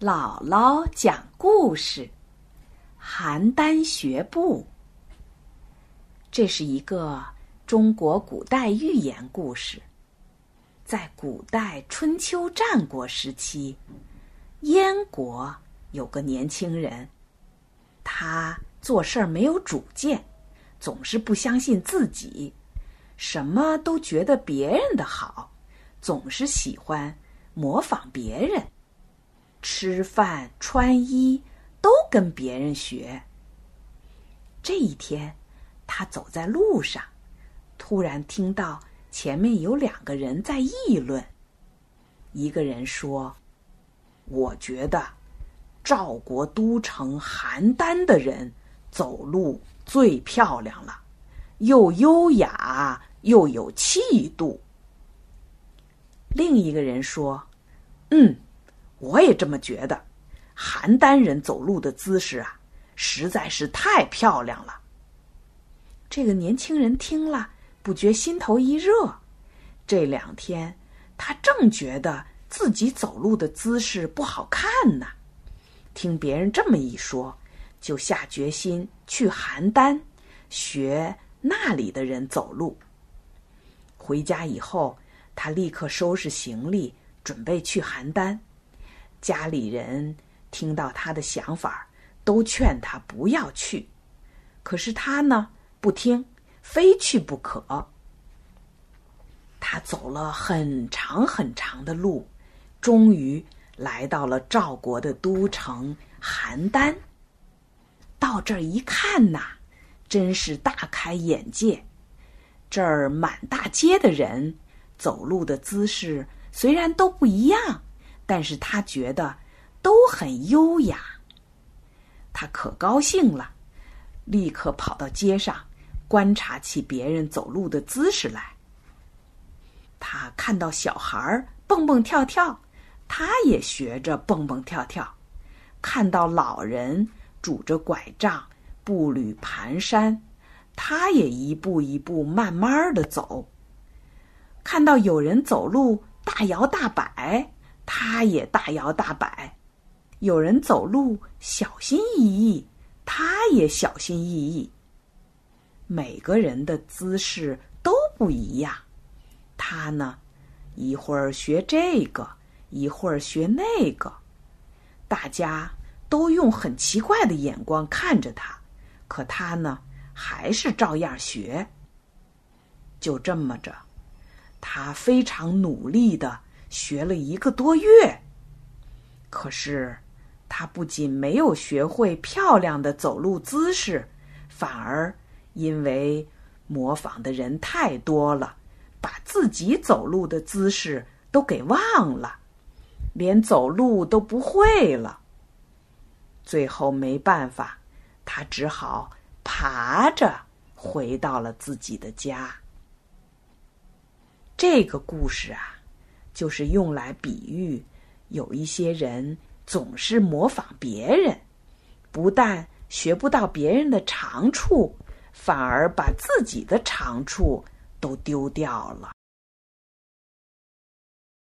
姥姥讲故事：邯郸学步。这是一个中国古代寓言故事。在古代春秋战国时期，燕国有个年轻人，他做事儿没有主见，总是不相信自己，什么都觉得别人的好，总是喜欢模仿别人。吃饭、穿衣都跟别人学。这一天，他走在路上，突然听到前面有两个人在议论。一个人说：“我觉得赵国都城邯郸的人走路最漂亮了，又优雅又有气度。”另一个人说：“嗯。”我也这么觉得，邯郸人走路的姿势啊，实在是太漂亮了。这个年轻人听了，不觉心头一热。这两天，他正觉得自己走路的姿势不好看呢。听别人这么一说，就下决心去邯郸学那里的人走路。回家以后，他立刻收拾行李，准备去邯郸。家里人听到他的想法，都劝他不要去，可是他呢不听，非去不可。他走了很长很长的路，终于来到了赵国的都城邯郸。到这儿一看呐，真是大开眼界。这儿满大街的人走路的姿势虽然都不一样。但是他觉得都很优雅，他可高兴了，立刻跑到街上观察起别人走路的姿势来。他看到小孩蹦蹦跳跳，他也学着蹦蹦跳跳；看到老人拄着拐杖步履蹒跚，他也一步一步慢慢的走；看到有人走路大摇大摆。他也大摇大摆，有人走路小心翼翼，他也小心翼翼。每个人的姿势都不一样，他呢，一会儿学这个，一会儿学那个，大家都用很奇怪的眼光看着他，可他呢，还是照样学。就这么着，他非常努力的。学了一个多月，可是他不仅没有学会漂亮的走路姿势，反而因为模仿的人太多了，把自己走路的姿势都给忘了，连走路都不会了。最后没办法，他只好爬着回到了自己的家。这个故事啊。就是用来比喻，有一些人总是模仿别人，不但学不到别人的长处，反而把自己的长处都丢掉了。